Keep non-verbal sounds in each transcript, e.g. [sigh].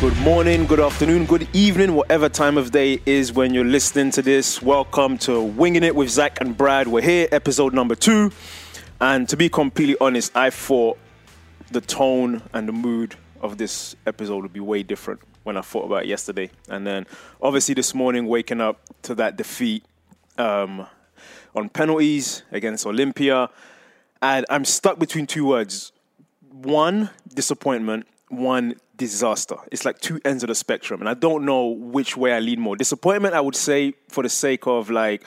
Good morning, good afternoon, good evening, whatever time of day is when you're listening to this. Welcome to Winging It with Zach and Brad. We're here, episode number two. And to be completely honest, I thought the tone and the mood of this episode would be way different when I thought about it yesterday. And then obviously this morning, waking up to that defeat um, on penalties against Olympia. And I'm stuck between two words one, disappointment, one, disaster. It's like two ends of the spectrum. And I don't know which way I lean more. Disappointment, I would say, for the sake of like,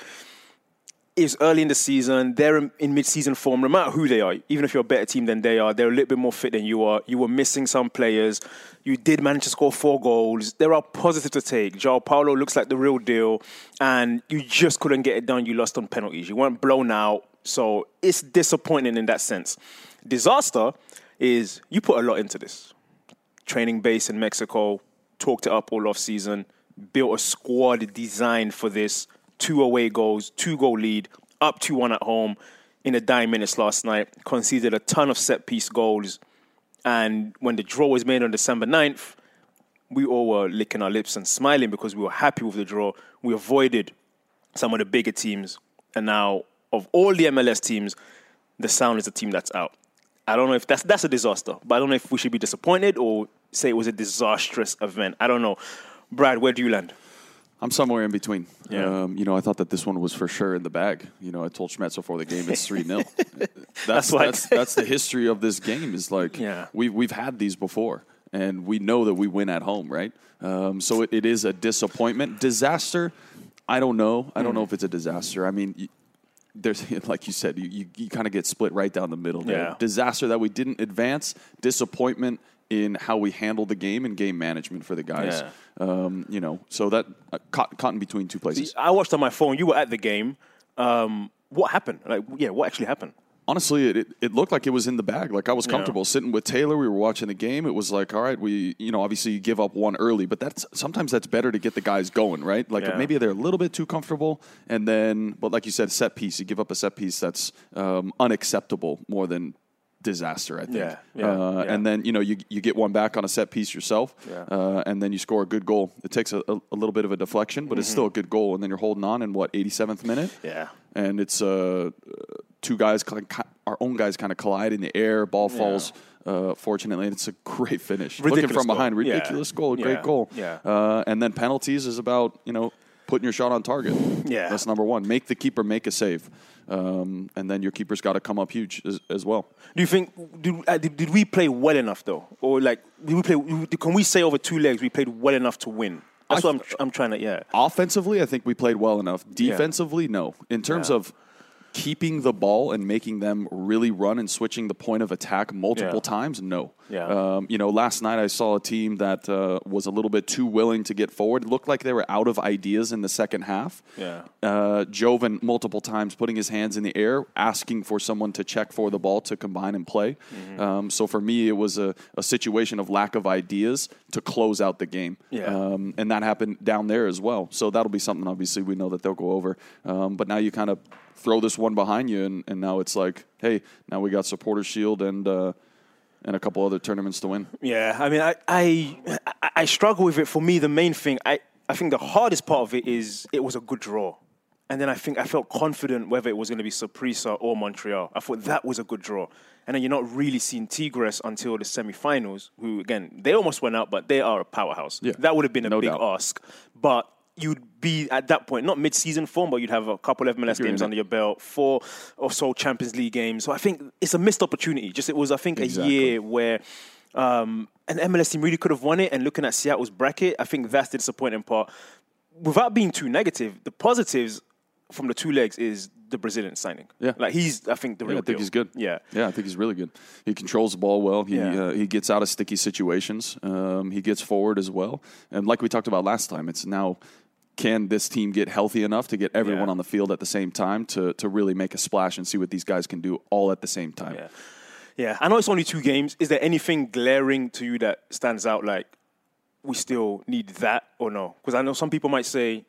it's early in the season. They're in, in mid-season form, no matter who they are. Even if you're a better team than they are, they're a little bit more fit than you are. You were missing some players. You did manage to score four goals. There are positives to take. João Paulo looks like the real deal, and you just couldn't get it done. You lost on penalties. You weren't blown out, so it's disappointing in that sense. Disaster is you put a lot into this. Training base in Mexico, talked it up all off season, built a squad designed for this two away goals, two goal lead, up 2 1 at home in the dying minutes last night, conceded a ton of set piece goals. And when the draw was made on December 9th, we all were licking our lips and smiling because we were happy with the draw. We avoided some of the bigger teams. And now, of all the MLS teams, the Sounders the team that's out. I don't know if that's that's a disaster, but I don't know if we should be disappointed or say it was a disastrous event. I don't know. Brad, where do you land? I'm somewhere in between. Yeah. Um, you know, I thought that this one was for sure in the bag. You know, I told Schmetz before the game it's three 0 [laughs] That's That's that's, that's the history of this game. Is like Yeah. we we've had these before, and we know that we win at home, right? Um, so it, it is a disappointment, disaster. I don't know. I don't Hmm. know if it's a disaster. I mean. there's [laughs] like you said, you, you, you kind of get split right down the middle. There. Yeah. Disaster that we didn't advance. Disappointment in how we handle the game and game management for the guys. Yeah. Um, you know, so that uh, caught, caught in between two places. I watched on my phone. You were at the game. Um, what happened? Like, yeah, what actually happened? honestly, it, it, looked like it was in the bag. Like I was comfortable sitting with Taylor. We were watching the game. It was like, all right, we, you know, obviously you give up one early, but that's sometimes that's better to get the guys going, right? Like Yeah. maybe they're a little bit too comfortable, and then, but like you said, set piece. You give up a set piece that's um, unacceptable more than disaster. I think. Yeah, yeah, uh, yeah. And then you know you you get one back on a set piece yourself, Yeah. uh, and then you score a good goal. It takes a, a, little bit of a deflection, but it's Mm-hmm. still a good goal. And then you're holding on in what 87th minute Yeah. and it's uh, two guys, our own guys, kind of collide in the air. Ball falls. Uh, fortunately, it's a [laughs] great finish. Looking Ridiculous from behind, goal. Yeah. ridiculous goal, great goal. Yeah. Uh, and then penalties is about you know putting your shot on target. Yeah. that's number one. Make the keeper make a save, um, and then your keeper's got to come up huge as, as well. Do you think did, uh, did did we play well enough though, or like did we play? Can we say over two legs we played well enough to win? That's I what I'm th- I'm trying to yeah. Offensively, I think we played well enough. Defensively, no. In terms Yeah. of keeping the ball and making them really run and switching the point of attack multiple Yeah. times, no. Yeah. Um, you know, last night I saw a team that uh, was a little bit too willing to get forward. It looked like they were out of ideas in the second half. Yeah. Uh, Joevin multiple times putting his hands in the air, asking for someone to check for the ball to combine and play. Mm-hmm. Um, so for me, it was a, a situation of lack of ideas to close out the game. Yeah. Um, and that happened down there as well. So that'll be something, obviously, we know that they'll go over. Um, but now you kind of throw this one behind you, and, and now it's like, hey, now we got Supporter Shield and. Uh, and a couple other tournaments to win. Yeah, I mean, I, I I- struggle with it. For me, the main thing, I, I think the hardest part of it is it was a good draw. And then I think I felt confident whether it was going to be Saprissa or Montreal. I thought that was a good draw. And then you're not really seeing Tigres until the semifinals, who, again, they almost went out, but they are a powerhouse. Yeah, That would have been a no big doubt. ask. But you'd be at that point, not mid season form, but you'd have a couple of MLS games under your belt, four or so Champions League games. So I think it's a missed opportunity. Just it was, I think, Exactly. a year where um, an MLS team really could have won it. And looking at Seattle's bracket, I think that's the disappointing part. Without being too negative, the positives from the two legs is the Brazilian signing. Yeah. like he's, I think, the Yeah, I think deal. he's good. Yeah, yeah, I think he's really good. He controls the ball well. He Yeah. uh, he gets out of sticky situations. Um, he gets forward as well. And like we talked about last time, it's now can this team get healthy enough to get everyone Yeah. on the field at the same time to to really make a splash and see what these guys can do all at the same time? Yeah. Yeah, I know it's only two games. Is there anything glaring to you that stands out like we still need that or no? Because I know some people might say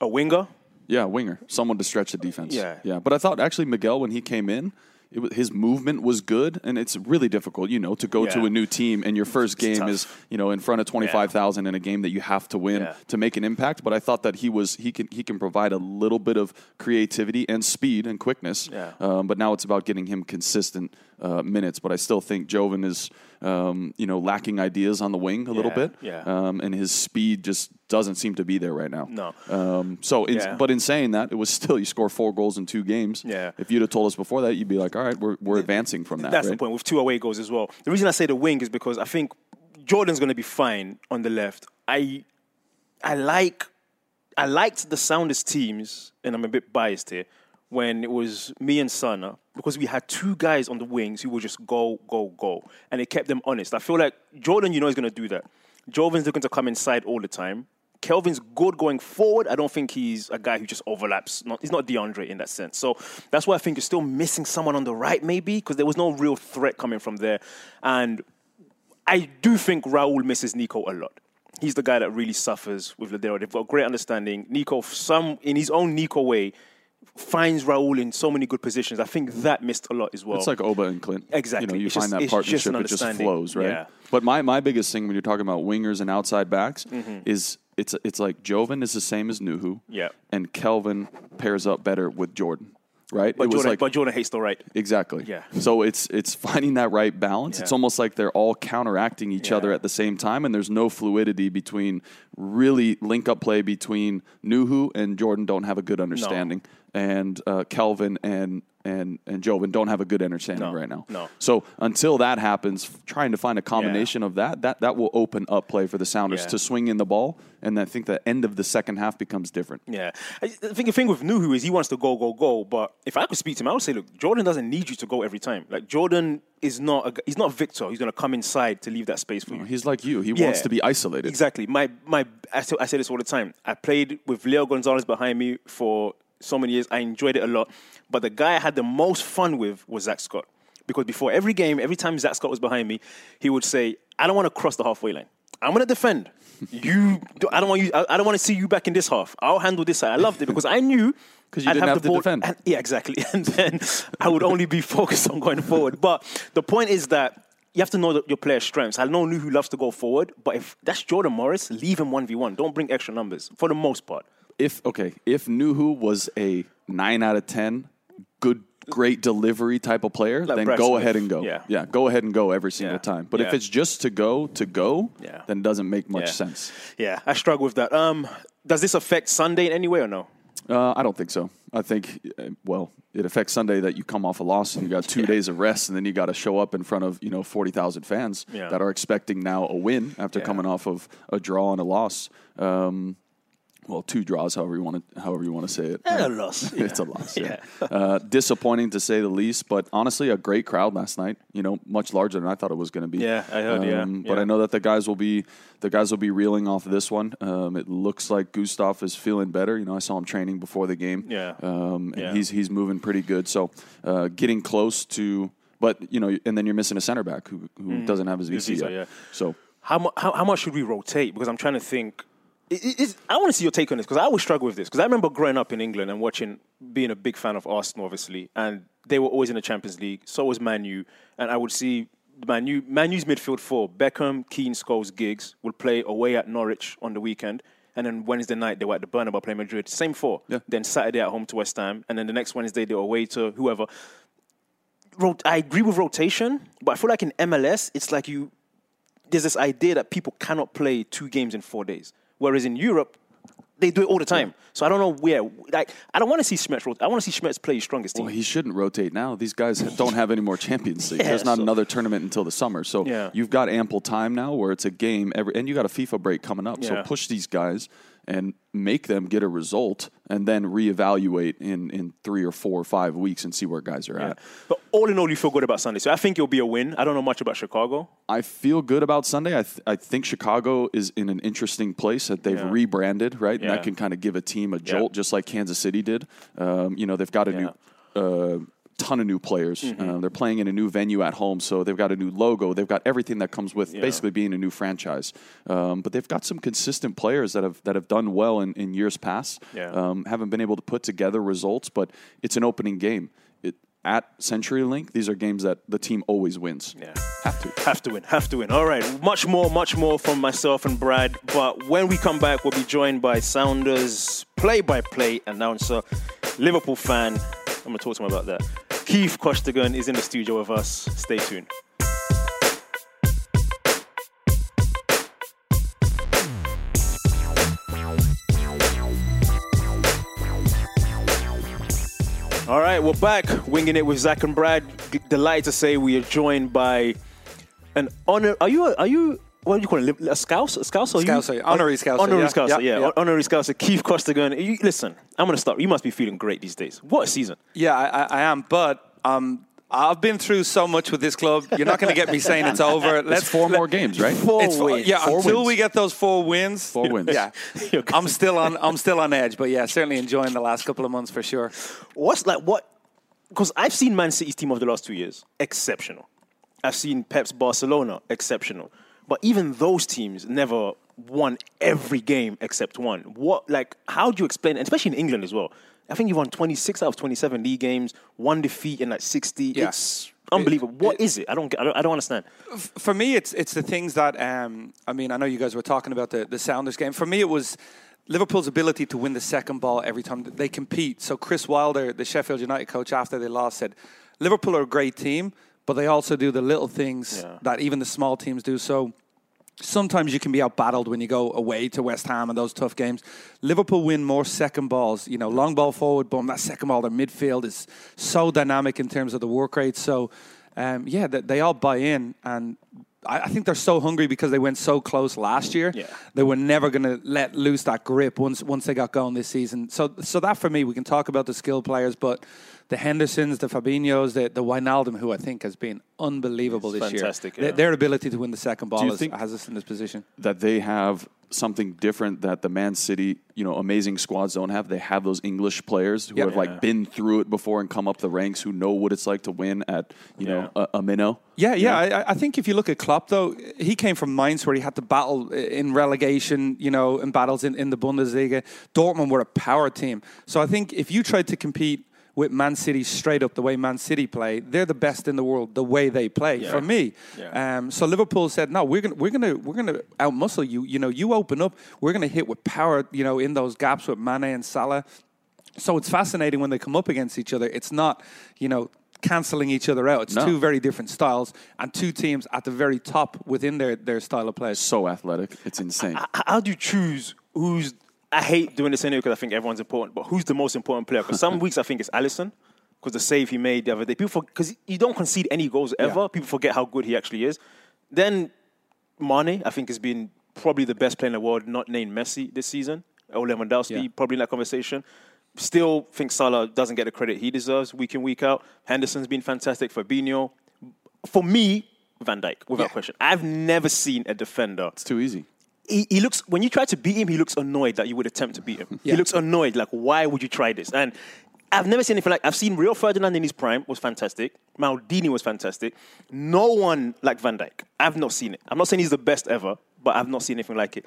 a winger. Yeah, winger, someone to stretch the defense. Yeah. yeah. But I thought actually Miguel when he came in, it his movement was good, and it's really difficult, you know, to go to a new team and your first game tough. is you know in front of twenty five thousand in a game that you have to win Yeah. to make an impact. But I thought that he was he can he can provide a little bit of creativity and speed and quickness. Yeah. Um, but now it's about getting him consistent uh, minutes. But I still think Joevin is um, you know lacking ideas on the wing a little bit. yeah. Um, and his speed just doesn't seem to be there right now. No. Um, so, in, Yeah. but in saying that, it was still you score four goals in two games. Yeah. If you'd have told us before that, you'd be like, all right, we're, we're advancing from that. That's right? the point with two away goals as well. The reason I say the wing is because I think Jordan's going to be fine on the left. I I like I liked the Sounders teams, and I'm a bit biased here. When it was me and Sanna, because we had two guys on the wings who would just go, go, go, and it kept them honest. I feel like Jordan, you know, is going to do that. Joevin's looking to come inside all the time. Kelvin's good going forward. I don't think he's a guy who just overlaps. Not, he's not DeAndre in that sense. So that's why I think you're still missing someone on the right, maybe, because there was no real threat coming from there. And I do think Raul misses Nico a lot. He's the guy that really suffers with Lodeiro. They've got great understanding. Nico, some in his own Nico way, finds Raul in so many good positions. I think that missed a lot as well. It's like Oba and Clint. Exactly. You know, you It's find just- that it's just partnership, it just flows, right? Yeah. But my, my biggest thing when you're talking about wingers and outside backs Mm-hmm. is it's it's like Joevin is the same as Nouhou. Yeah. And Kelvin pairs up better with Jordan. Right? but it was Jordan, like but Jordan hates the right. Exactly. Yeah. So it's it's finding that right balance. It's almost like they're all counteracting each Yeah. other at the same time, and there's no fluidity between really link up play between Nouhou and Jordan don't have a good understanding, and uh, Kelvin and and and Joevin don't have a good understanding No. right now. No. So until that happens, trying to find a combination of that that that will open up play for the Sounders Yeah. to swing in the ball, and I think the end of the second half becomes different. Yeah, I think the thing with Nouhou is he wants to go, go, go. But if I could speak to him, I would say, look, Jordan doesn't need you to go every time. Like Jordan is not, a, he's not Victor. He's going to come inside to leave that space for you. He's like you. He Yeah. wants to be isolated. Exactly. My my I I say this all the time. I played with Leo Gonzalez behind me for so many years. I enjoyed it a lot. But the guy I had the most fun with was Zach Scott. Because before every game, every time Zach Scott was behind me, he would say, I don't want to cross the halfway line. I'm going to defend. [laughs] You, I don't want you. I don't want to see you back in this half. I'll handle this side. I loved it because I knew 'Cause you I'd didn't have the to defend. and- yeah, exactly. [laughs] And then I would only be [laughs] focused on going forward. But the point is that you have to know that your player's strengths. I know who loves to go forward, but if that's Jordan Morris, leave him 1v1. Don't bring extra numbers for the most part. If okay, if Nouhou was a nine out of ten, good, great delivery type of player, Like then Brad go Smith. ahead and go. Yeah. go ahead and go every single Yeah. time. But if Yeah. it's just to go to go, Yeah. then it doesn't make much Yeah. sense. Yeah, I struggle with that. Um, does this affect Sunday in any way or no? Uh, I don't think so. I think, uh, well, it affects Sunday that you come off a loss and you got two days of rest, and then you got to show up in front of you know forty thousand fans Yeah. that are expecting now a win after coming off of a draw and a loss. Um, well, two draws, however you want to, however you want to say it. a loss. [laughs] it's a loss. [laughs] Yeah. uh, disappointing to say the least, but honestly, a great crowd last night. You know, much larger than I thought it was going to be. Um, Yeah, I heard, yeah, But yeah. I know that the guys will be the guys will be reeling off this one. Um, it looks like Gustav is feeling better. You know, I saw him training before the game. Yeah. Um, and Yeah. he's he's moving pretty good. So uh, getting close to. But you know, and then you're missing a center back who, who doesn't have his Mm. His visa. visa, yet. yeah. So How, mu- how, how much should we rotate? Because I'm trying to think. It- I want to see your take on this because I always struggle with this because I remember growing up in England and watching, being a big fan of Arsenal, obviously, and they were always in the Champions League. So was Manu, and I would see Manu, Manu's midfield four: Beckham, Keane, Scholes, Giggs would play away at Norwich on the weekend, and then Wednesday night they were at the Bernabeu playing Madrid. Same four. Yeah. Then Saturday at home to West Ham, and then the next Wednesday they were away to whoever. I agree with rotation, but I feel like in MLS it's like you there's this idea that people cannot play two games in four days. Whereas in Europe, they do it all the time. So I don't know where. Like, I don't want to see Schmetz. rot- I want to see Schmetz play his strongest team. Well, he shouldn't rotate now. These guys don't have any more Champions League. [laughs] Yeah, There's not so- another tournament until the summer. So Yeah. you've got ample time now where it's a game every, and you got a FIFA break coming up. So push these guys and make them get a result, and then reevaluate in in three or four or five weeks and see where guys are at. But all in all, you feel good about Sunday. So I think it'll be a win. I don't know much about Chicago. I feel good about Sunday. I, th- I think Chicago is in an interesting place that they've Yeah. rebranded, right? And that can kind of give a team a jolt, just like Kansas City did. Um, you know, they've got a new uh, ton of new players. Mm-hmm. Uh, they're playing in a new venue at home, so they've got a new logo. They've got everything that comes with basically being a new franchise. Um, but they've got some consistent players that have that have done well in, in years past. Yeah. Um, haven't been able to put together results, but it's an opening game. It, at CenturyLink, these are games that the team always wins. Yeah. Have to. Have to win, have to win. All right, much more, much more from myself and Brad. But when we come back, we'll be joined by Sounders play by play announcer, Liverpool fan. I'm going to talk to him about that. Keith Costigan is in the studio with us. Stay tuned. All right, we're back, winging it with Zach and Brad. G- Delighted to say we are joined by an honor. Are you? A, are you? What do you call it? A scouse? A scouse? Or Scouser, you, honorary Scouser, Honorary yeah, scouser. yeah, Yeah, yeah. honorary scouser. Keith Costigan. You, listen, I'm gonna start. You must be feeling great these days. What a season! Yeah, I, I- I am, but um, I've been through so much with this club. You're not going to get me saying it's over. That's four more games, right? Four It's four, wins. yeah, Four until wins. we get those four wins. Four wins. Yeah, [laughs] I'm still on. I'm still on edge, but yeah, certainly enjoying the last couple of months for sure. What's like what? Because I've seen Man City's team of the last two years exceptional. I've seen Pep's Barcelona exceptional, but even those teams never won every game except one. What like? How do you explain? Especially in England as well. I think you won 26 out of 27 league games, one defeat in like 60. Yeah. It's unbelievable. What is it? I don't. I don't, I don't understand. for me, it's it's the things that um, I mean. I know you guys were talking about the the Sounders game. For me, it was Liverpool's ability to win the second ball every time they compete. So Chris Wilder, the Sheffield United coach, after they lost, said Liverpool are a great team, but they also do the little things Yeah. that even the small teams do. So sometimes you can be out battled when you go away to West Ham and those tough games. Liverpool win more second balls, you know, long ball forward, boom, that second ball, their midfield is so dynamic in terms of the work rate. So, um, yeah, they, they all buy in. And I, I think they're so hungry because they went so close last year. Yeah. They were never going to let loose that grip once once they got going this season. So, so that for me, we can talk about the skill players, but the Hendersons, the Fabinhos, the, the Wijnaldum, who I think has been unbelievable It's this fantastic, year. Their- yeah. Their ability to win the second ball is, has us in this position. that they have something different that the Man City, you know, amazing squads don't have. They have those English players who Yep. have Yeah. like been through it before and come up the ranks, who know what it's like to win at, you know, a, a minnow. Yeah, yeah. I, I think if you look at Klopp, though, he came from Mainz where he had to battle in relegation, you know, in battles in, in the Bundesliga. Dortmund were a power team. So I think if you tried to compete with Man City straight up the way Man City play, they're the best in the world the way they play. For me, Yeah. um, so Liverpool said, "No, we're gonna we're gonna we're gonna outmuscle you. You know, you open up, we're gonna hit with power. You know, in those gaps with Mane and Salah." So it's fascinating when they come up against each other. It's not, you know, canceling each other out. It's No. two very different styles and two teams at the very top within their, their style of play. So athletic, it's insane. H- How do you choose who's? I hate doing this anyway because I think everyone's important. But who's the most important player? Because some [laughs] weeks I think it's Alisson because the save he made the other day. People because you don't concede any goals ever. Yeah. People forget how good he actually is. Then Mane, I think, has been probably the best player in the world, not named Messi this season. Or Lewandowski, Yeah. probably in that conversation. Still think Salah doesn't get the credit he deserves week in, week out. Henderson's been fantastic. Fabinho. For me, Van Dijk, without Yeah. question. I've never seen a defender It's too easy. He, he looks when you try to beat him, he looks annoyed that you would attempt to beat him. He looks annoyed, like why would you try this? And I've never seen anything like I've seen Rio Ferdinand in his prime was fantastic. Maldini was fantastic. No one like Van Dijk. I've not seen it. I'm not saying he's the best ever, but I've not seen anything like it.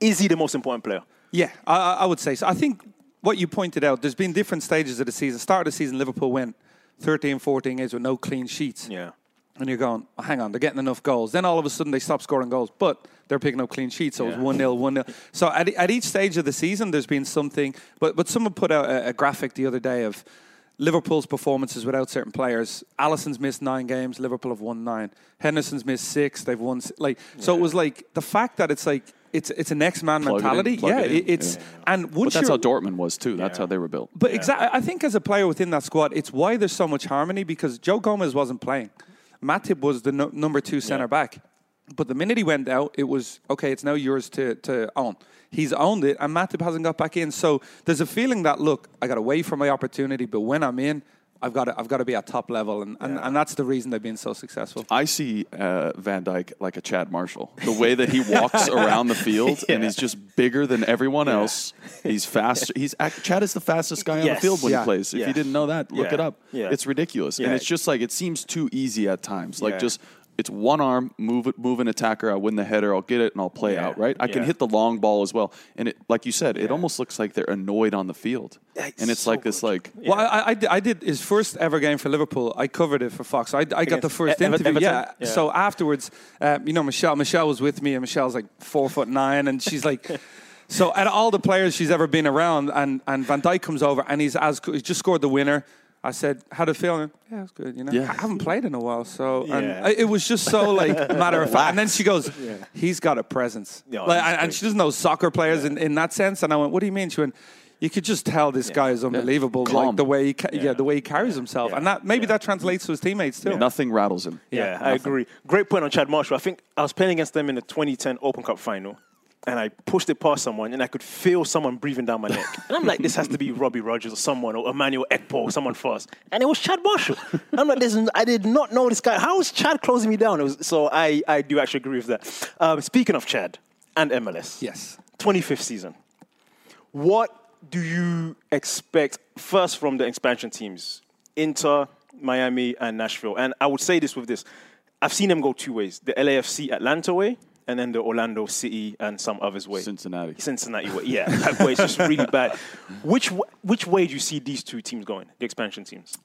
Is he the most important player? Yeah, I, I- I would say so. I think what you pointed out, there's been different stages of the season. Start of the season, Liverpool went 13, 14 games with no clean sheets. Yeah. And you're going, oh, hang on, they're getting enough goals. Then all of a sudden they stop scoring goals, but they're picking up clean sheets. So it was 1 0, 1 0. So at, at each stage of the season, there's been something. But, but someone put out a, a graphic the other day of Liverpool's performances without certain players. Alisson's missed nine games, Liverpool have won nine. Henderson's missed six, they've won. s- Like, So it was like the fact that it's like, it's, it's a next man Plug it in, mentality. yeah, it it's. Yeah. And But once that's how Dortmund was too. That's how they were built. but exactly, I think as a player within that squad, it's why there's so much harmony because Joe Gomez wasn't playing. Matip was the no, number two centre back. But the minute he went out, it was okay. It's now yours to to own. He's owned it, and Matip hasn't got back in. So there's a feeling that look, I got away from my opportunity, but when I'm in, I've got to, I've got to be at top level, and, and, and that's the reason they've been so successful. I see uh, Van Dijk like a Chad Marshall. The way that he walks [laughs] around the field and he's just bigger than everyone else. He's fast. [laughs] He's act- Chad is the fastest guy on the field when Yeah. he plays. If Yeah. you didn't know that, look Yeah. it up. Yeah. It's ridiculous, and it's just like it seems too easy at times. Like Yeah. just. It's one arm, move it, move an attacker. I win the header. I'll get it and I'll play Yeah. out. Right. I can hit the long ball as well. And it, like you said, it almost looks like they're annoyed on the field. Yeah, it's and it's so like this, good. like Well, I, I, did- I did his first ever game for Liverpool. I covered it for Fox. I, I got the first E- interview. Yeah. Yeah. So afterwards, uh, you know, Michelle. Michelle was with me, and Michelle's like four foot nine, and she's like. [laughs] So at all the players she's ever been around, and, and Van Dijk comes over, and he's as he's just scored the winner. I said, "How did it feel?" And, yeah, it's good. You know, Yeah. I haven't played in a while, so and Yeah. I- it was just so like [laughs] matter of fact. And then she goes, "He's got a presence," Yeah, like, and, and she doesn't know soccer players in, in that sense. And I went, "What do you mean?" She went, "You could just tell this guy is unbelievable, like the way he, ca- yeah. the way he carries himself, Yeah. and that maybe that translates to his teammates too." nothing rattles him. Yeah, I agree. Great point on Chad Marshall. I think I was playing against them in the 2010 Open Cup final, and I pushed it past someone, and I could feel someone breathing down my neck. [laughs] And I'm like, this has to be Robbie Rogers or someone, or Emmanuel Ekpo, or someone fast. And it was Chad Marshall. [laughs] I'm like, this, I did not know this guy. How is Chad closing me down? It was, so I, I do actually agree with that. Um, speaking of Chad and MLS, Yes. 25th season. What do you expect first from the expansion teams? Inter, Miami, and Nashville. And I would say this with this. I've seen them go two ways. The LAFC Atlanta way and then the Orlando City and some others way. Cincinnati. Cincinnati way. Yeah, [laughs] that way is just really bad. Which which way do you see these two teams going, the expansion teams?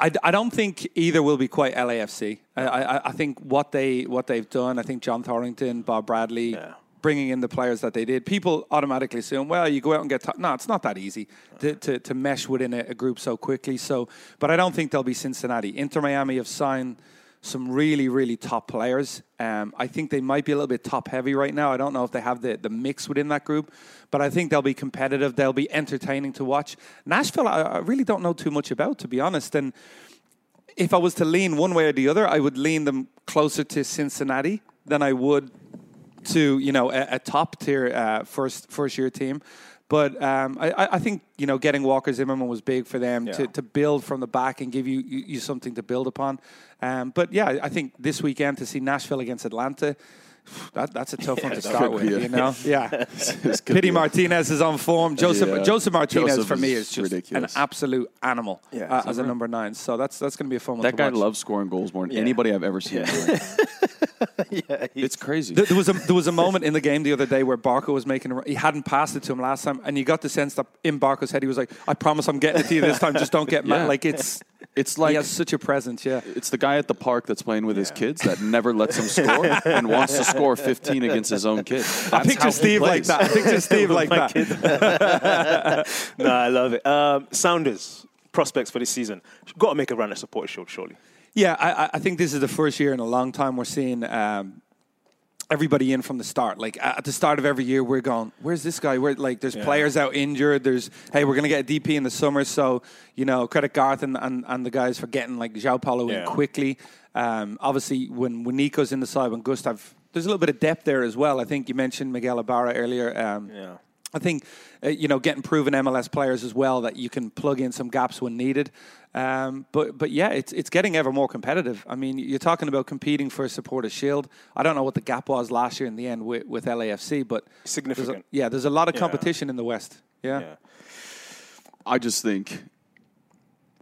I, I don't think either will be quite LAFC. I, I, I think what they what they've done. I think John Thorrington, Bob Bradley, Yeah. bringing in the players that they did. People automatically assume, well, you go out and get. Top. No, it's not that easy to, to, to mesh within a, a group so quickly. So, but I don't think they'll be Cincinnati. Inter Miami have signed some really really top players. Um, I think they might be a little bit top heavy right now. I don't know if they have the, the mix within that group, but I think they'll be competitive. They'll be entertaining to watch. Nashville, I, I really don't know too much about, to be honest. And if I was to lean one way or the other, I would lean them closer to Cincinnati than I would to you know a, a top tier uh, first first year team. But um, I, I- think you know getting Walker Zimmerman was big for them to, to build from the back and give you, you, you something to build upon. Um, but yeah, I think this weekend to see Nashville against Atlanta. That, that's a tough one to start with, a- you know. [laughs] Yeah, This Pity Martinez is on form. [laughs] Josef Yeah. Josef Martinez Josef for me is is just ridiculous. an absolute animal Yeah, uh, is as a number nine. So that's that's going to be a fun one. That to guy watch. loves scoring goals more than Yeah. anybody I've ever seen. do it. [laughs] it's crazy. There there was a there was a moment in the game the other day where Barco was making a, he hadn't passed it to him last time, and you got the sense that in Barco's head he was like, "I promise I'm getting it to you this time. Just don't get mad." Yeah. Like it's It's he like has such a presence. Yeah, it's the guy at the park that's playing with his kids that never lets him score [laughs] and wants to score 15 against his own kid. [laughs] That's I how picture he Steve like that. I picture [laughs] Steve like My that. no, I love it. Um, Sounders prospects for this season. Got to make a run at supporter shield, surely. Yeah, I, I- I think this is the first year in a long time we're seeing um, everybody in from the start. Like at the start of every year, we're going, "Where's this guy?" Where like there's players out injured. There's hey, we're gonna get a DP in the summer, so you know credit Garth and, and, and the guys for getting like João Paulo Yeah. in quickly. Um, obviously, when when Nico's in the side, when Gustav, there's a little bit of depth there as well. I think you mentioned Miguel Ibarra earlier. Um, Yeah. I think you know getting proven MLS players as well that you can plug in some gaps when needed. Um, but but yeah, it's it's getting ever more competitive. I mean, you're talking about competing for a supporter shield. I don't know what the gap was last year in the end with, with LAFC, but there's a- Significant. yeah, there's a lot of Yeah. competition in the West. Yeah. Yeah. I just think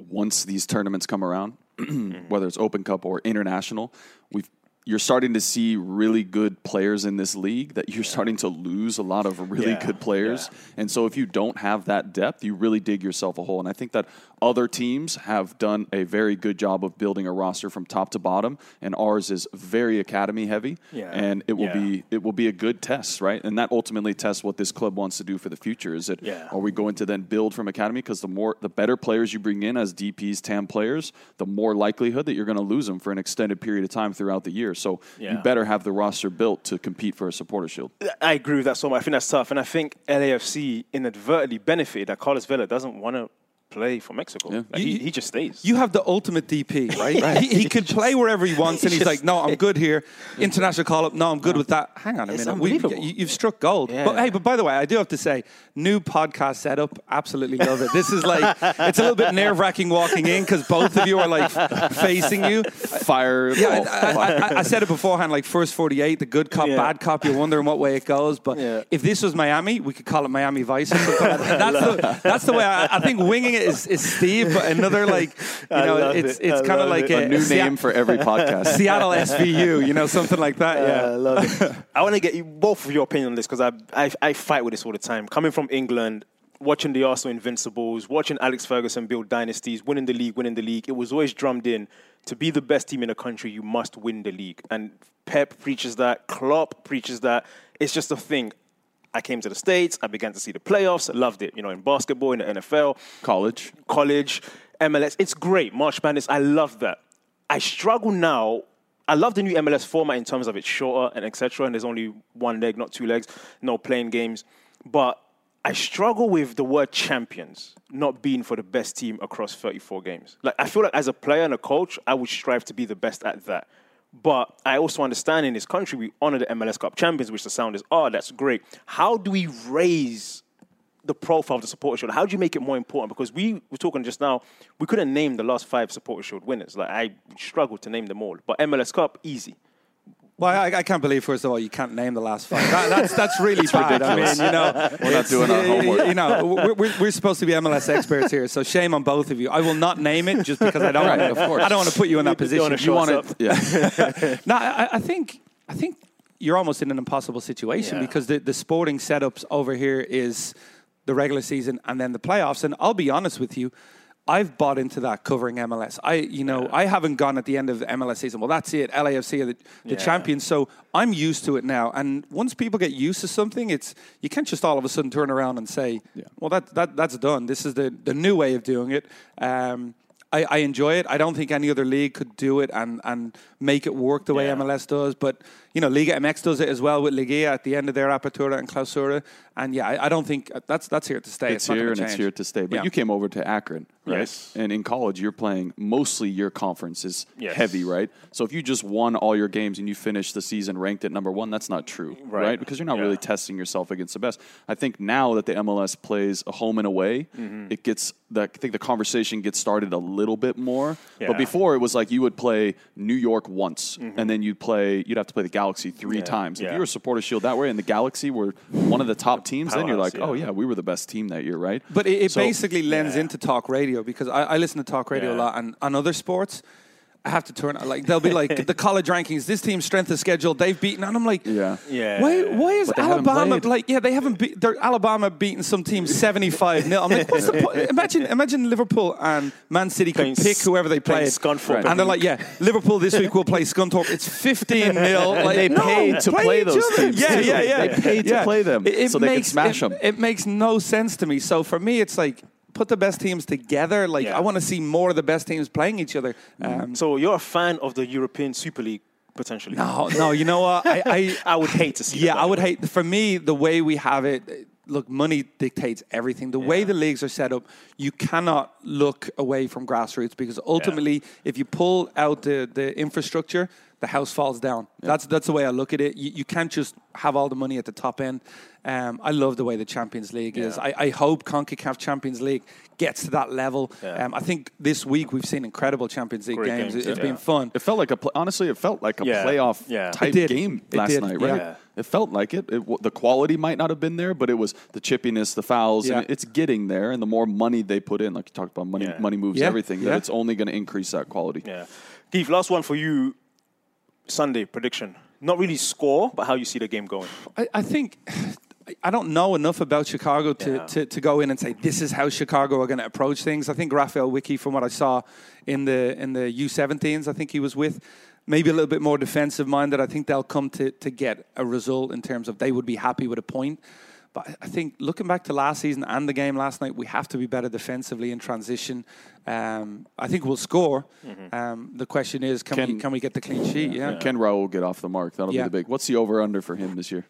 once these tournaments come around, [clears throat] whether it's Open Cup or international, we've you're starting to see really good players in this league that you're starting to lose a lot of really Yeah, good players. yeah. And so if you don't have that depth, you really dig yourself a hole. And I think that other teams have done a very good job of building a roster from top to bottom, and ours is very academy heavy. Yeah. And it will Yeah. be it will be a good test, right? And that ultimately tests what this club wants to do for the future. Is it Yeah. are we going to then build from academy? Because the more the better players you bring in as DPs, TAM players, the more likelihood that you're going to lose them for an extended period of time throughout the year. So Yeah. you better have the roster built to compete for a supporter shield. I agree with that so much. I think that's tough. And I think LAFC inadvertently benefited that Carlos Vela doesn't want to play for Mexico. Yeah. Like, You- he, he just stays. You have the ultimate DP, right? [laughs] He, he could play wherever he wants, and he's like, "No, I'm good here." [laughs] International call up. No, I'm good with that. Hang on a It's minute. We, unbelievable. you, you've struck gold. Yeah. But hey, but by the way, I do have to say, new podcast setup. Absolutely love it. This is like it's a little bit nerve wracking walking in because both of you are like facing you. Fire. Yeah, oh, I, I, I, I said it beforehand. Like first forty-eight, the good cop, Yeah. bad cop. You're wondering what way it goes. But Yeah. if this was Miami, we could call it Miami Vice. Or something. [laughs] That's the that's the way I, I think winging it is, is Steve, but another like [laughs] you know, it's it. it's kind of like it. a new Sea- name for every [laughs] podcast. Seattle SVU, you know, something like that. Yeah, Yeah. I love it. [laughs] I want to get you both of your opinion on this because I, I I fight with this all the time. Coming from England, watching the Arsenal Invincibles, watching Alex Ferguson build dynasties, winning the league, winning the league. It was always drummed in to be the best team in the country. You must win the league, and Pep preaches that. Klopp preaches that. It's just a thing. I came to the States. I began to see the playoffs. I loved it. You know, in basketball, in the NFL, College. college, MLS. It's great. March Madness. I love that. I struggle now. I love the new MLS format in terms of it's shorter and etc. And there's only one leg, not two legs. No playing games. But I struggle with the word champions not being for the best team across 34 games. Like I feel like as a player and a coach, I would strive to be the best at that. But I also understand in this country we honor the MLS Cup champions, which the sound is, oh, that's great. How do we raise the profile of the supporter shield? How do you make it more important? Because we were talking just now, we couldn't name the last five supporter shield winners. Like I struggled to name them all. But MLS Cup, easy. Well, I, I can't believe first of all you can't name the last five. That, that's that's really [laughs] bad. I mean, you know, We're not doing our homework. You know, we're, we're, supposed to be MLS experts here, so shame on both of you. I will not name it just because I don't. Right, want of course. I don't want to put you in that position. You want it? Yeah. [laughs] No, I, I think I think you're almost in an impossible situation Yeah. because the, the sporting setups over here is the regular season and then the playoffs. And I'll be honest with you, I've bought into that covering MLS. I you know I haven't gone at the end of the MLS season. Well, that's it. LAFC are the, the Yeah. champions, so I'm used to it now. And once people get used to something, it's you can't just all of a sudden turn around and say, Yeah. "Well, that, that that's done. This is the the new way of doing it." Um, I, I enjoy it. I don't think any other league could do it and, and make it work the way MLS does. But you know, Liga MX does it as well with Liga at the end of their Apertura and Clausura. And yeah, I, I don't think that's that's here to stay. It's not here gonna and it's here to stay. But Yeah. you came over to Akron, right? Yes. And in college, you're playing mostly your conference is Yes. heavy, right? So if you just won all your games and you finished the season ranked at number one, that's not true, Right. right? Because you're not Yeah. really testing yourself against the best. I think now that the MLS plays a home and away, Mm-hmm. it gets the, I think the conversation gets started a little bit more. Yeah. But before it was like you would play New York once, and then you'd play you'd have to play the Galaxy three. Yeah. times. If you were a supporter shield that way, and the Galaxy were one of the top teams, then you're powerhouse, like, oh yeah. yeah, we were the best team that year, right? But it, it So- basically lends yeah. into talk radio because I, I listen to talk radio a lot, and on other sports, I have to turn like they'll be like the [laughs] college rankings. This team's strength of schedule they've beaten, and I'm like, Yeah. Yeah. Why? Why is But they haven't Alabama like? Yeah, they haven't beat. They're Alabama beating some team [laughs] 75 nil. I'm like, what's the point? Imagine, imagine Liverpool and Man City Playing could pick whoever they playing played, Scunthorpe and they're like, yeah, Liverpool this [laughs] week will play Scunthorpe. It's 15 nil. Like, they no, paid to play each those teams, Yeah, yeah, yeah. They paid to Yeah. play them so they could makes, smash it, 'em. It makes no sense to me. So for me, it's like. Put the best teams together. Like Yeah. I want to see more of the best teams playing each other. Um, So you're a fan of the European Super League potentially? no, no, you know what? I, I, [laughs] I would hate to see. Yeah, I would by the way. hate. For me, the way we have it, look, money dictates everything. The way the leagues are set up, you cannot look away from grassroots because ultimately, if you pull out the, the infrastructure, the house falls down. That's that's the way I look at it. You, you can't just have all the money at the top end. Um, I love the way the Champions League is. I, I hope CONCACAF Champions League gets to that level. Yeah. Um, I think this week we've seen incredible Champions League Great games. games, It- It's yeah. been fun. It felt like a pl- honestly, it felt like a Yeah, playoff yeah. type It game It last did, night, right? Yeah. It felt like it. it. w- The quality might not have been there, but it was the chippiness, the fouls, Yeah. and it's getting there. And the more money they put in, like you talked about, money Yeah. money moves Yeah, everything. yeah. That it's only going to increase that quality. Yeah. Keith, last one for you. Sunday prediction. Not really score, but how you see the game going. I, I think I don't know enough about Chicago to, Yeah. to, to go in and say this is how Chicago are going to approach things. I think Raphael Wicky, from what I saw in the in the U17s, I think he was with, maybe a little bit more defensive minded. I think they'll come to to get a result in terms of they would be happy with a point. But I- I think looking back to last season and the game last night, we have to be better defensively in transition. Um, I think we'll score. Um, the question is, can, we Can- can we get the clean sheet? Yeah. Can Raul get off the mark? That'll Yeah. be the big. What's the over under for him this year?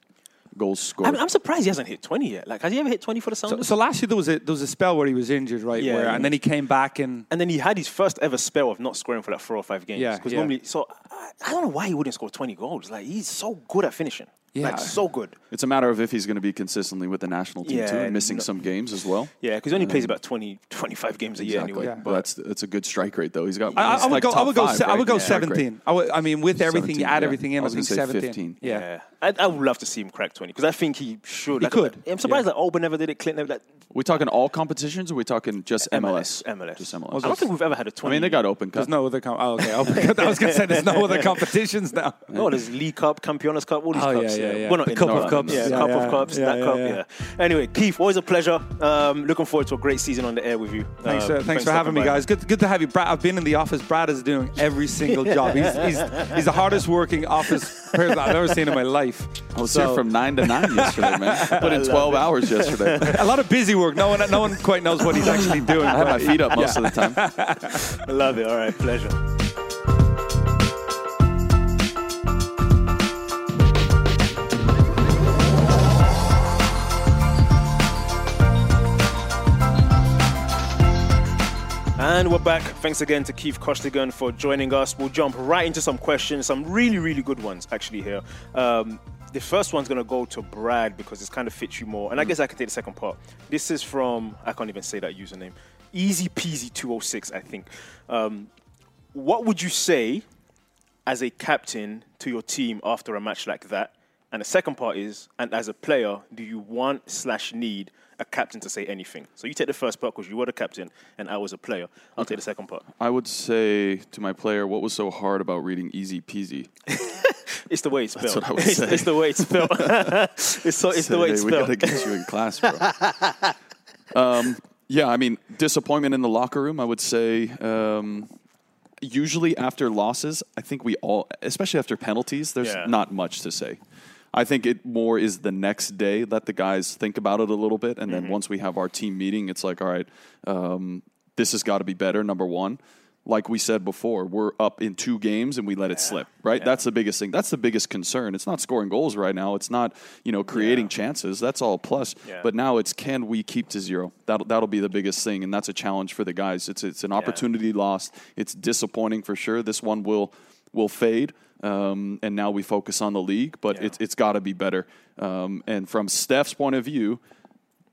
goals scored. I'm, I'm surprised he hasn't hit 20 yet. Like, has he ever hit 20 for the So, Sounders? so last year there was a there was a spell where he was injured, right? Yeah, where, yeah. and then he came back and and then he had his first ever spell of not scoring for like four or five games. Yeah, Because yeah. normally, so I, I don't know why he wouldn't score 20 goals. Like, he's so good at finishing. Yeah. Like, so good. it's a matter of if he's going to be consistently with the national team Yeah, too, and missing no- some games as well. Yeah, because he only plays about 20, 25 games a year Exactly. anyway. Yeah. But that's that's a good strike rate though. He's got. I, I would like go. I would go. five, se- I would go Yeah, seventeen. I, would, I mean, with everything, you add yeah. everything I in. I, was think gonna say seventeen. 15. Yeah. Yeah, I, I would love to see him crack 20 because I think he should. He Like, could. I'm surprised that Oba never did it. Clinton never. Like, we talking all competitions, or we talking just MLS? MLS. MLS. Just MLS. I don't think we've ever had a 20. I mean, they got Open Cup. There's no other. Com- oh, okay. I was going to say there's no [laughs] other competitions now. No, there's League Cup, Campeones Cup, all these Oh, cups. Yeah, yeah, yeah. We're not The in Cup of Cups. Yeah, Yeah, Cup yeah. of Cups, Yeah, that yeah, cup, yeah. yeah. Anyway, Keith, always a pleasure. Um, looking forward to a great season on the air with you. Thanks, Um, uh, thanks for having me, guys. Good, good to have you, Brad. I've been in the office. Brad is doing every single [laughs] job. He's, he's, he's the hardest working office person I've ever seen in my life. I was So- here from nine to nine yesterday, man. [laughs] Put in twelve hours yesterday. [laughs] a lot of busy work. No one, no one quite knows what he's actually doing. I had my feet up most Yeah. of the time. I love it. All right, pleasure. And we're back. Thanks again to Keith Costigan for joining us. We'll jump right into some questions, some really, really good ones actually here. Um, the first one's going to go to Brad because it's kind of fits you more. And I guess I can take the second part. This is from, I can't even say that username, Easy Peasy 206, I think. Um, what would you say as a captain to your team after a match like that? And the second part is, and as a player, do you want slash need a captain to say anything? So you take the first part because you were the captain and I was a player. I'll take the second part. I would say to my player, what was so hard about reading Easy Peasy? [laughs] It's the way it's spelled. what I would [laughs] it's, say. it's the way it's spelled. [laughs] it's so, it's the way Say, it's we spelled. gotta get you in class, bro. um, yeah, I mean, disappointment in the locker room. I would say. Um, usually after losses, I think we all, especially after penalties, there's Yeah. not much to say. I think it more is the next day. Let the guys think about it a little bit, and Mm-hmm. then once we have our team meeting, it's like, all right, um, this has got to be better. Number one, like we said before, we're up in two games and we let it slip. Right, that's the biggest thing. That's the biggest concern. It's not scoring goals right now. It's not you know creating chances. That's all plus. Yeah. But now it's can we keep to zero? That'll that'll be the biggest thing, and that's a challenge for the guys. It's it's an opportunity lost. It's disappointing for sure. This one will will fade. Um, and now we focus on the league, but Yeah. it's it's got to be better. Um, and from Steph's point of view,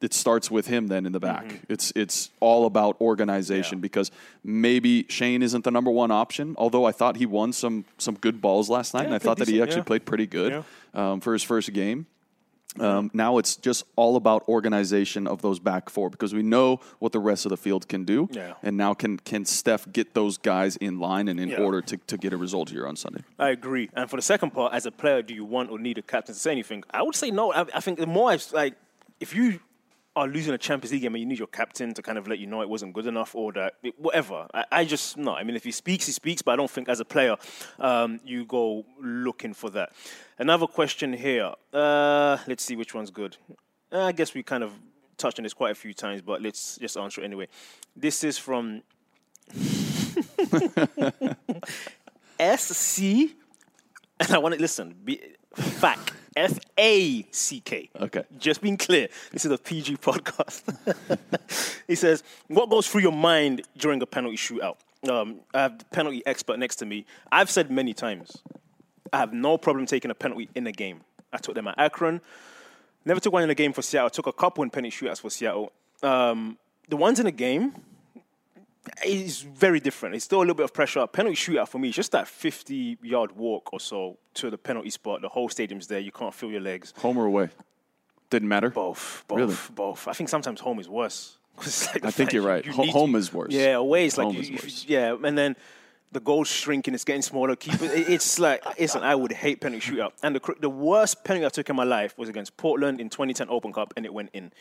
it starts with him then in the back. It's it's all about organization Yeah. because maybe Shane isn't the number one option. Although I thought he won some some good balls last night, and I thought that he actually yeah. played pretty good um, for his first game. Um, now it's just all about organization of those back four because we know what the rest of the field can do, Yeah. and now can can Steph get those guys in line and in Yeah. order to, to get a result here on Sunday? I agree. And for the second part, as a player, do you want or need a captain to say anything? I would say no. I, I think the more I've like, if you are losing a Champions League game and you need your captain to kind of let you know it wasn't good enough or that it, whatever, I, I just no. I mean, if he speaks, he speaks. But I don't think as a player, um, you go looking for that. Another question here. Uh, let's see which one's good. Uh, I guess we kind of touched on this quite a few times, but let's just answer it anyway. This is from [laughs] SC and I want to listen. Be, FAC. F A C K. Okay. Just being clear, this is a PG podcast. [laughs] he says, What goes through your mind during a penalty shootout? Um, I have the penalty expert next to me. I've said many times, I have no problem taking a penalty in a game. I took them at Akron. Never took one in a game for Seattle. I took a couple in penalty shootouts for Seattle. Um, the ones in a game, is very different. It's still a little bit of pressure. Penalty shootout for me, is just that 50 yard walk or so to the penalty spot. The whole stadium's there. You can't feel your legs. Home or away? Didn't matter. Both, both, Really? both. I think sometimes home is worse. [laughs] like I think you're right. you Ho- home to- is worse. Yeah, away is like you- is you- worse. yeah, and then the goal's shrinking. It's getting smaller. Keep it. It's like listen. I would hate penalty shootout. And the the worst penalty I took in my life was against Portland in 2010 Open Cup, and it went in.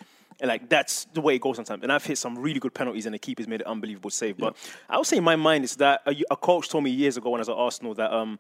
And like that's the way it goes sometimes. And I've hit some really good penalties, and the keeper's made an unbelievable save. But I would say in my mind is that a, a coach told me years ago when I was at Arsenal that um,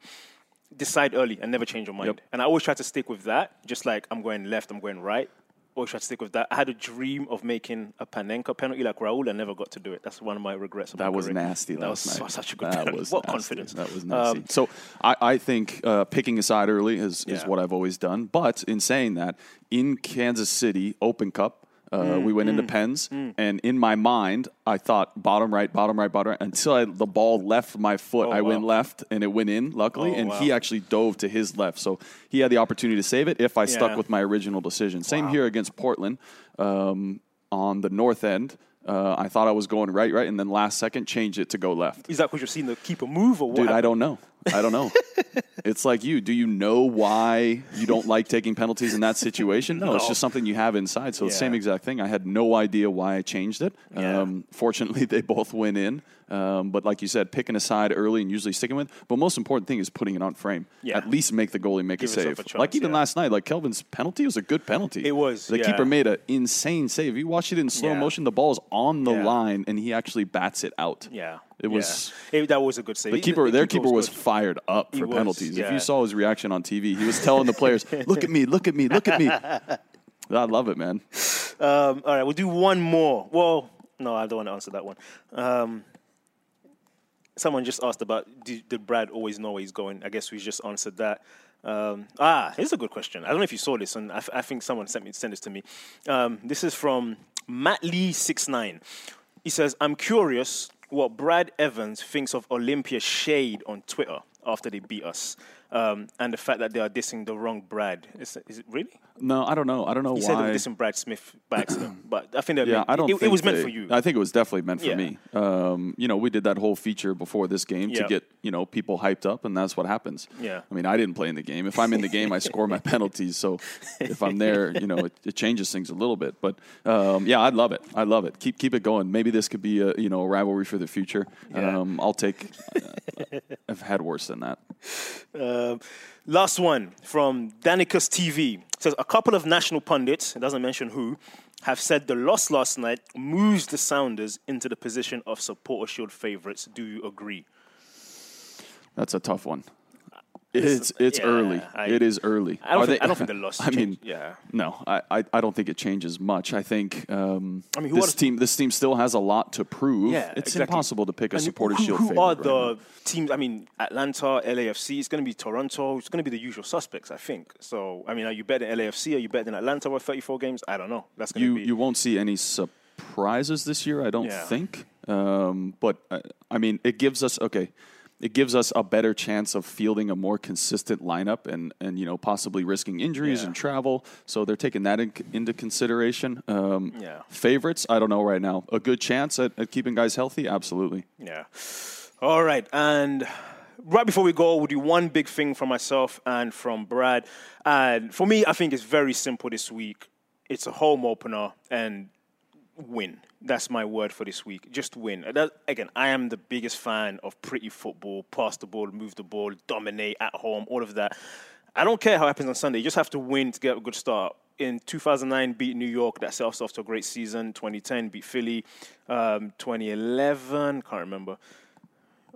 decide early and never change your mind. Yep. And I always try to stick with that. Just like I'm going left, I'm going right. Or should I stick with that? I had a dream of making a Panenka penalty like Raul. I never got to do it. That's one of my regrets. That my was career. nasty. That was night. [laughs] such a good That penalty. was What nasty. confidence. That was nasty. Um, so I, I think uh, picking a side early is, is Yeah. what I've always done. But in saying that, in Kansas City Open Cup, uh, Mm, we went into pens, and in my mind, I thought bottom right, bottom right, bottom right, until I, the ball left my foot. Oh, I went left, and it went in, luckily, Oh, and wow. he actually dove to his left. So he had the opportunity to save it if I stuck with my original decision. Same Wow. here against Portland um, on the north end. Uh, I thought I was going right, right, and then last second changed it to go left. Is that because you've seen the keeper move or what? Dude, I don't know. I don't know. [laughs] it's like you. Do you know why you don't like taking penalties in that [laughs] situation? No, it's just something you have inside. So the same exact thing. I had no idea why I changed it. Yeah. Um, fortunately, [laughs] they both went in. Um, but like you said, picking a side early and usually sticking with. But most important thing is putting it on frame. Yeah. At least make the goalie make Give a save. a like even yeah. last night, like Kelvin's penalty was a good penalty. It was, The yeah. keeper made an insane save. You watch it in slow Yeah. motion. The ball's on the Yeah. line, and he actually bats it out. Yeah. It was. Yeah. It- that was a good save. The keeper, their keeper was good. fired up for was, penalties. If you saw his reaction on TV, he was telling the players, [laughs] "Look at me, look at me, look at me." I love it, man. Um, all right, we'll do one more. Well, no, I don't want to answer that one. Um, someone just asked about did, did Brad always know where he's going? I guess we just answered that. Um, ah, here's a good question. I don't know if you saw this, and I, f- I think someone sent me sent this to me. Um, this is from Matt Lee six nine. He says, "I'm curious what Brad Evans thinks of Olimpia shade on Twitter after they beat us, um, and the fact that they are dissing the wrong Brad. Is, is it really?" No, I don't know. I don't know He said why. were dissing Brad Smith by accident, [clears throat] but I think that yeah, meant- I don't. it, it was meant they- for you. I think it was definitely meant for Yeah. me. Um, you know, we did that whole feature before this game to get you know people hyped up, and that's what happens. Yeah. I mean, I didn't play in the game. If I'm in the game, I score my [laughs] penalties. So if I'm there, you know, it, it changes things a little bit. But um, yeah, I'd love it. I love it. Keep keep it going. Maybe this could be a you know a rivalry for the future. Yeah. Um, I'll take. [laughs] I've had worse than that. Um, last one from Danicus TV says a couple of national pundits, it doesn't mention who, have said the loss last night moves the Sounders into the position of supporter shield favourites. Do you agree? That's a tough one. It's it's yeah, early. I- it is early. I don't Are think- I don't think the loss [laughs] I mean, yeah. No, I, I, I don't think it changes much. I think um, I mean, who this team this team still has a lot to prove. Yeah, it's exactly. impossible to pick a And supporter who, shield who favorite are right the now. teams? I mean, Atlanta, LAFC. It's going to be Toronto. It's going to be the usual suspects, I think. So, I mean, are you better than LAFC? Are you better than Atlanta with 34 games? I don't know. That's going to You be. you won't see any surprises this year. I don't Yeah. think. Um, but uh, I mean, it gives us okay. It gives us a better chance of fielding a more consistent lineup and, and you know possibly risking injuries Yeah. and travel. So they're taking that in, into consideration. Um, Yeah. Favorites, I don't know right now. A good chance at, at keeping guys healthy, absolutely. Yeah. All right. And right before we go, we'll do one big thing from myself and from Brad. And for me, I think it's very simple this week. It's a home opener and win. That's my word for this week. Just win. That, again, I am the biggest fan of pretty football, pass the ball, move the ball, dominate at home, all of that. I don't care how it happens on Sunday. You just have to win to get a good start. In 2009, beat New York. That set us off to a great season. 2010, beat Philly. Um, 2011, can't remember.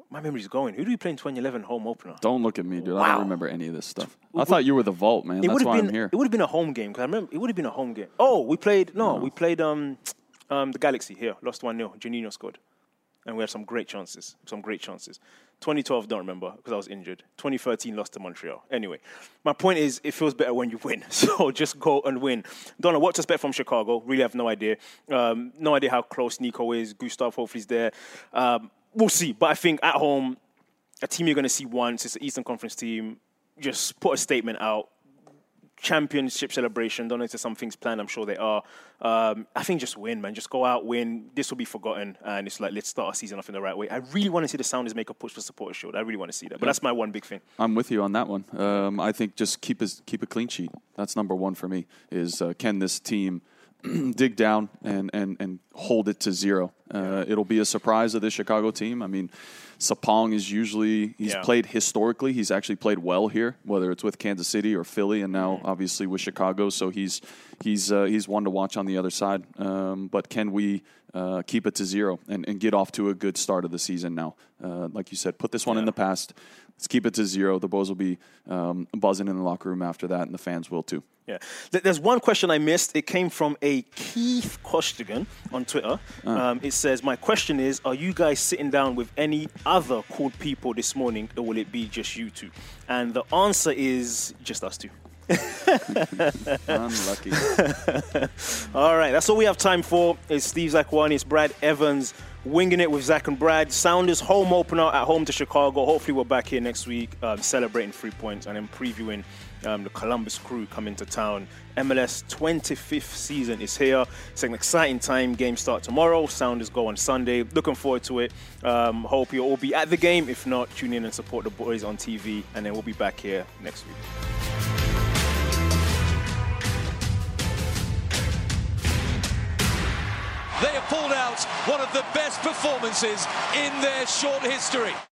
My memory's going. Who do we play in 2011 home opener? Don't look at me, dude. I don't remember any of this stuff. I thought you were the vault, man. It That's would why have been. I'm here. It would have been a home game because I remember it would have been a home game. Oh, we played. No, we played um, um, the Galaxy here. Lost one 0 Juninho scored, and we had some great chances. Some great chances. 2012, don't remember because I was injured. 2013, lost to Montreal. Anyway, my point is, it feels better when you win. [laughs] So just go and win. Don't know what to expect from Chicago. Really have no idea. Um, no idea how close Nico is. Gustav hopefully is there. Um, we'll see. But I think at home, a team you're going to see once. It's an Eastern Conference team. Just put a statement out. Championship celebration. Don't know if there's some things planned. I'm sure they are. Um, I think just win, man. Just go out, win. This will be forgotten, and it's like let's start our season off in the right way. I really want to see the Sounders make a push for supporter shield. I really want to see that. But that's my one big thing. I'm with you on that one. Um, I think just keep a, keep a clean sheet. That's number one for me. Is uh, can this team [clears throat] dig down and, and, and hold it to zero? Uh, it'll be a surprise of this Chicago team. I mean, Sapong is usually he's Yeah. played historically. He's actually played well here, whether it's with Kansas City or Philly, and now obviously with Chicago. So he's he's uh, he's one to watch on the other side. Um, but can we uh, keep it to zero and, and get off to a good start of the season now? Uh, like you said, put this one in the past. Let's keep it to zero. The Bows will be um, buzzing in the locker room after that, and the fans will too. Yeah. There's one question I missed. It came from a Keith Costigan on Twitter. Um, it says, My question is Are you guys sitting down with any other cool people this morning, or will it be just you two? And the answer is just us two. [laughs] Unlucky. [laughs] All right, that's all we have time for. It's Steve Zakuani, it's Brad Evans, winging it with Zach and Brad. Sounders home opener at home to Chicago. Hopefully, we're back here next week um, celebrating three points and then previewing um, the Columbus crew coming to town. MLS 25th season is here. It's an exciting time. Game start tomorrow. Sounders go on Sunday. Looking forward to it. Um, hope you'll all be at the game. If not, tune in and support the boys on TV, and then we'll be back here next week. They have pulled out one of the best performances in their short history.